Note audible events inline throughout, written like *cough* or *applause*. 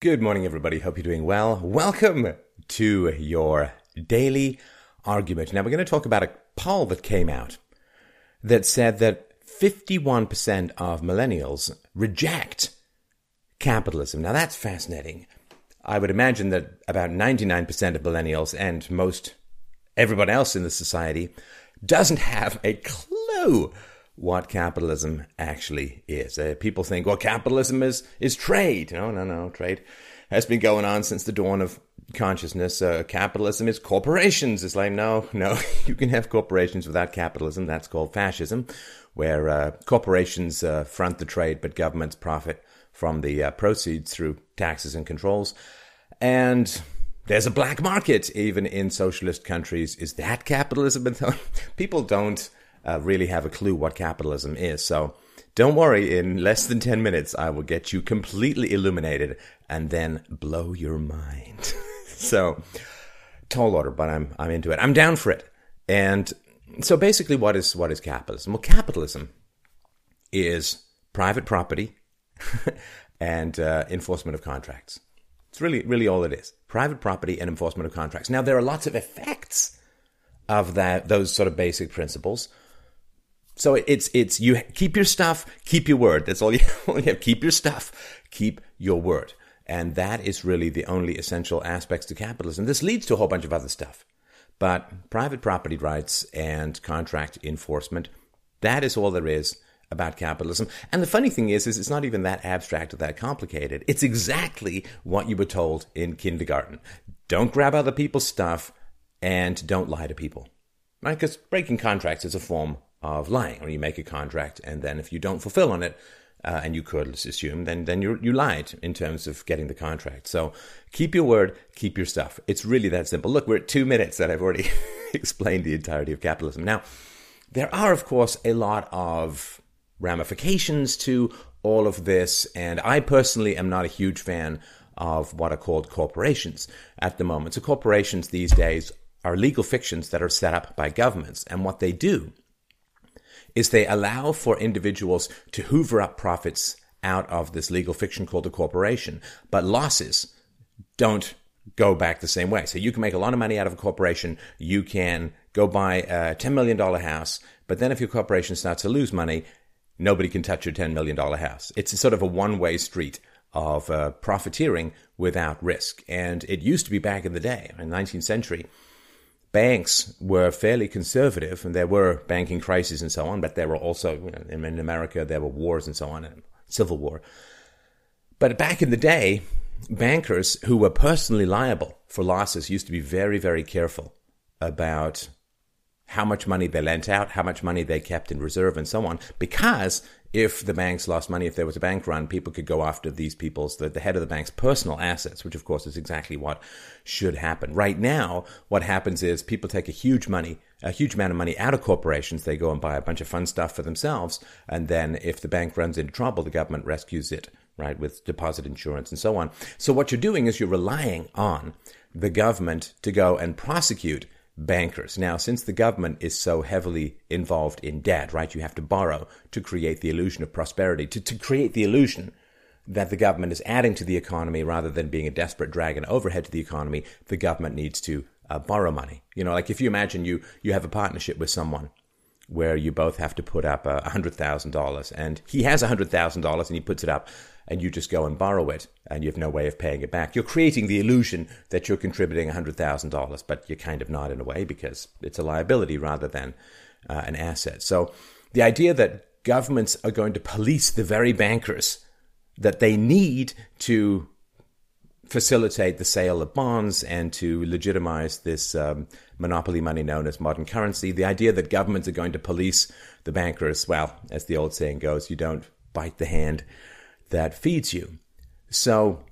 Good morning, everybody. Hope you're doing well. Welcome to your daily argument. Now, we're going to talk about a poll that came out that said that 51% of millennials reject capitalism. Now, that's fascinating. I would imagine that about 99% of millennials and most everybody else in the society doesn't have a clue what capitalism actually is. Uh, people think, well, capitalism is, is trade. No, no, no. Trade has been going on since the dawn of consciousness. Uh, capitalism is corporations. It's like, no, *laughs* no, you can have corporations without capitalism. That's called fascism, where uh, corporations uh, front the trade, but governments profit from the uh, proceeds through taxes and controls. And there's a black market even in socialist countries. Is that capitalism? *laughs* People don't uh, really have a clue what capitalism is. So don't worry, in less than 10 minutes, I will get you completely illuminated and then blow your mind. *laughs* so, tall order, but I'm, I'm into it. I'm down for it. And so basically, what is, what is capitalism? Well, capitalism is private property *laughs* and uh, enforcement of contracts. It's really, really all it is. Private property and enforcement of contracts. Now, there are lots of effects of that, those sort of basic principles. So it's it's you keep your stuff, keep your word. That's all you, *laughs* all you have. Keep your stuff, keep your word, and that is really the only essential aspects to capitalism. This leads to a whole bunch of other stuff, but private property rights and contract enforcement. That is all there is about capitalism. And the funny thing is, is it's not even that abstract or that complicated. It's exactly what you were told in kindergarten. Don't grab other people's stuff and don't lie to people. Right? Because breaking contracts is a form of lying, or you make a contract, and then if you don't fulfill on it, uh, and you could assume, then then you you lied in terms of getting the contract. So keep your word, keep your stuff. It's really that simple. Look, we're at two minutes that I've already *laughs* explained the entirety of capitalism. Now, there are of course a lot of ramifications to all of this, and I personally am not a huge fan of what are called corporations at the moment. So corporations these days are legal fictions that are set up by governments, and what they do is they allow for individuals to hoover up profits out of this legal fiction called a corporation, but losses don't go back the same way. So you can make a lot of money out of a corporation. You can go buy a $10 million house, but then if your corporation starts to lose money, nobody can touch your $10 million house. It's sort of a one way street of uh, profiteering without risk. And it used to be back in the day, in the 19th century, banks were fairly conservative, and there were banking crises and so on, but there were also, you know, in America, there were wars and so on, and civil war. But back in the day, bankers who were personally liable for losses used to be very, very careful about how much money they lent out, how much money they kept in reserve, and so on, because if the banks lost money, if there was a bank run, people could go after these people's, the, the head of the bank's personal assets, which of course is exactly what should happen. Right now, what happens is people take a huge money, a huge amount of money out of corporations. They go and buy a bunch of fun stuff for themselves. And then if the bank runs into trouble, the government rescues it, right, with deposit insurance and so on. So what you're doing is you're relying on the government to go and prosecute bankers. Now, since the government is so heavily involved in debt, right, you have to borrow to create the illusion of prosperity, to, to create the illusion that the government is adding to the economy rather than being a desperate drag and overhead to the economy, the government needs to uh, borrow money. You know, like if you imagine you, you have a partnership with someone where you both have to put up a $100,000 and he has a $100,000 and he puts it up and you just go and borrow it and you have no way of paying it back. You're creating the illusion that you're contributing $100,000, but you're kind of not in a way because it's a liability rather than uh, an asset. So the idea that governments are going to police the very bankers that they need to facilitate the sale of bonds and to legitimize this um, monopoly money known as modern currency. The idea that governments are going to police the bankers, well, as the old saying goes, you don't bite the hand that feeds you. So,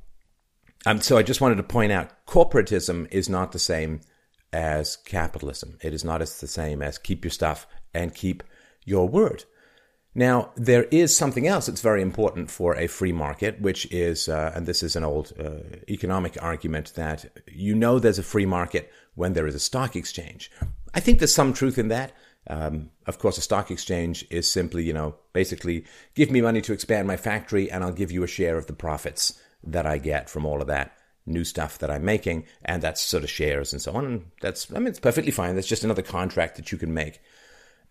um, so I just wanted to point out corporatism is not the same as capitalism. It is not as the same as keep your stuff and keep your word. Now, there is something else that's very important for a free market, which is, uh, and this is an old uh, economic argument, that you know there's a free market when there is a stock exchange. I think there's some truth in that. Um, of course, a stock exchange is simply, you know, basically give me money to expand my factory and I'll give you a share of the profits that I get from all of that new stuff that I'm making, and that's sort of shares and so on. And that's, I mean, it's perfectly fine. That's just another contract that you can make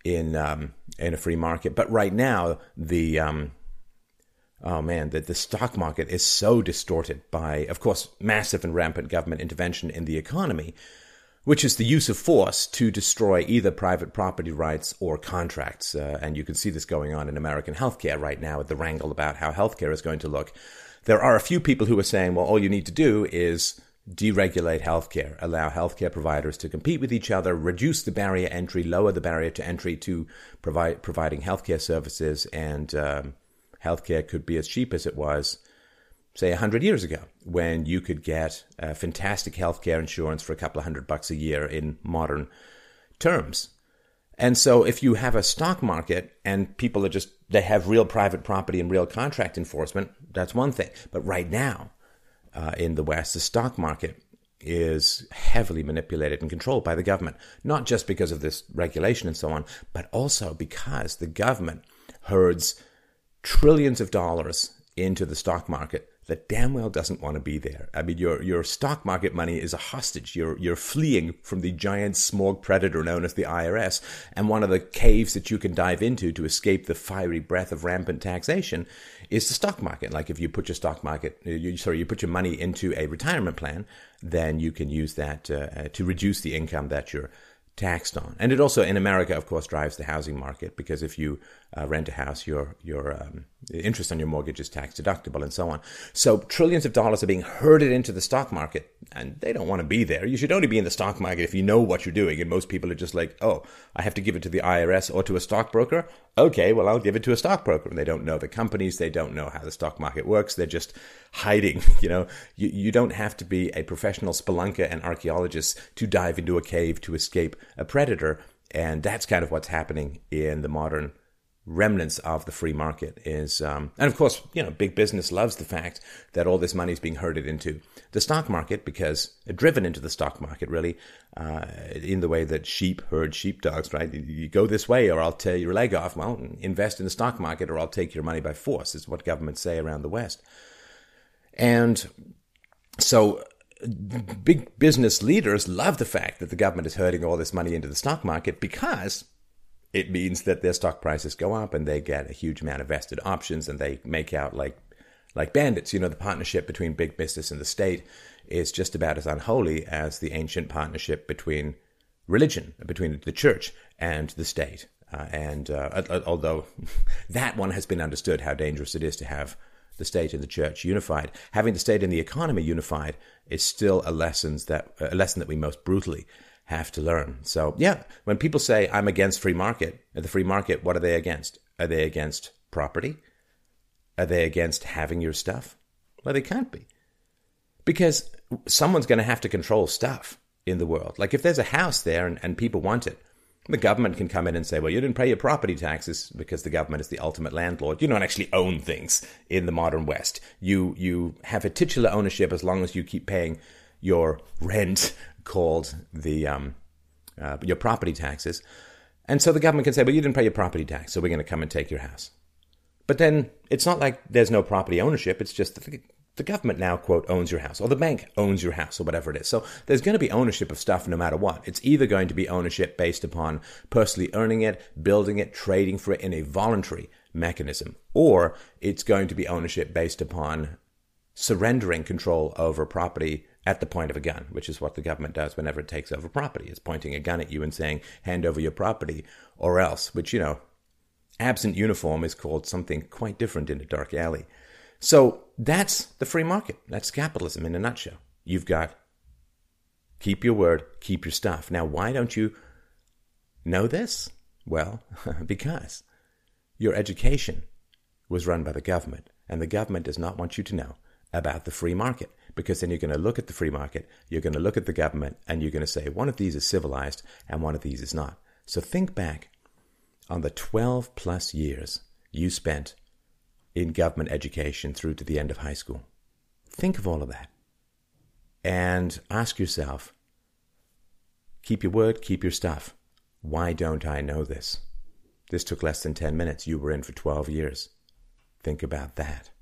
in um, in a free market. But right now, the um, oh man, the, the stock market is so distorted by, of course, massive and rampant government intervention in the economy, which is the use of force to destroy either private property rights or contracts. Uh, and you can see this going on in American healthcare right now with the wrangle about how healthcare is going to look. There are a few people who are saying, well, all you need to do is deregulate healthcare, allow healthcare providers to compete with each other, reduce the barrier entry, lower the barrier to entry to provide providing healthcare services, and um, healthcare could be as cheap as it was, say, 100 years ago, when you could get uh, fantastic healthcare insurance for a couple of hundred bucks a year in modern terms. And so if you have a stock market and people are just, they have real private property and real contract enforcement, that's one thing. But right now, uh, in the West, the stock market is heavily manipulated and controlled by the government, not just because of this regulation and so on, but also because the government herds trillions of dollars into the stock market that damn well doesn't want to be there. I mean, your your stock market money is a hostage. You're you're fleeing from the giant Smaug predator known as the IRS, and one of the caves that you can dive into to escape the fiery breath of rampant taxation is the stock market. Like if you put your stock market, uh, you, sorry, you put your money into a retirement plan, then you can use that uh, uh to reduce the income that you're taxed on. And it also, in America, of course, drives the housing market because if you uh, rent a house, your your um, interest on your mortgage is tax deductible and so on. So trillions of dollars are being herded into the stock market, and they don't want to be there. You should only be in the stock market if you know what you're doing. And most people are just like, oh, I have to give it to the IRS or to a stockbroker. Okay, well, I'll give it to a stockbroker. And they don't know the companies, they don't know how the stock market works. They're just hiding. *laughs* You know, you, you don't have to be a professional spelunker and archaeologist to dive into a cave to escape a predator. And that's kind of what's happening in the modern remnants of the free market is um, and of course you know big business loves the fact that all this money is being herded into the stock market because uh, driven into the stock market really uh, in the way that sheep herd sheepdogs right? You go this way or i'll tear your leg off. Well invest in the stock market or i'll take your money by force is what governments say around the west. And so big business leaders love the fact that the government is herding all this money into the stock market because it means that their stock prices go up and they get a huge amount of vested options and they make out like like bandits. You know, the partnership between big business and the state is just about as unholy as the ancient partnership between religion, between the church and the state. Uh, and uh, although *laughs* that one has been understood how dangerous it is to have the state and the church unified, having the state and the economy unified is still a lesson that a lesson that we most brutally have to learn. So yeah, when people say I'm against free market, the free market, what are they against? Are they against property? Are they against having your stuff? Well, they can't be. Because someone's going to have to control stuff in the world. Like if there's a house there and, and people want it, the government can come in and say, well, you didn't pay your property taxes because the government is the ultimate landlord. You don't actually own things in the modern West. You, you have a titular ownership as long as you keep paying your rent called the um, uh, your property taxes. And so the government can say, well, you didn't pay your property tax, so we're going to come and take your house. But then it's not like there's no property ownership. It's just the, the government now, quote, owns your house, or the bank owns your house, or whatever it is. So there's going to be ownership of stuff no matter what. It's either going to be ownership based upon personally earning it, building it, trading for it in a voluntary mechanism, or it's going to be ownership based upon surrendering control over property at the point of a gun, which is what the government does whenever it takes over property. It's pointing a gun at you and saying, hand over your property or else, which, you know, absent uniform is called something quite different in a dark alley. So that's the free market. That's capitalism in a nutshell. You've got keep your word, keep your stuff. Now, why don't you know this? Well, *laughs* because your education was run by the government, and the government does not want you to know about the free market because then you're going to look at the free market, you're going to look at the government, and you're going to say one of these is civilized and one of these is not. So think back on the 12 plus years you spent in government education through to the end of high school. Think of all of that and ask yourself keep your word, keep your stuff. Why don't I know this? This took less than 10 minutes. You were in for 12 years. Think about that.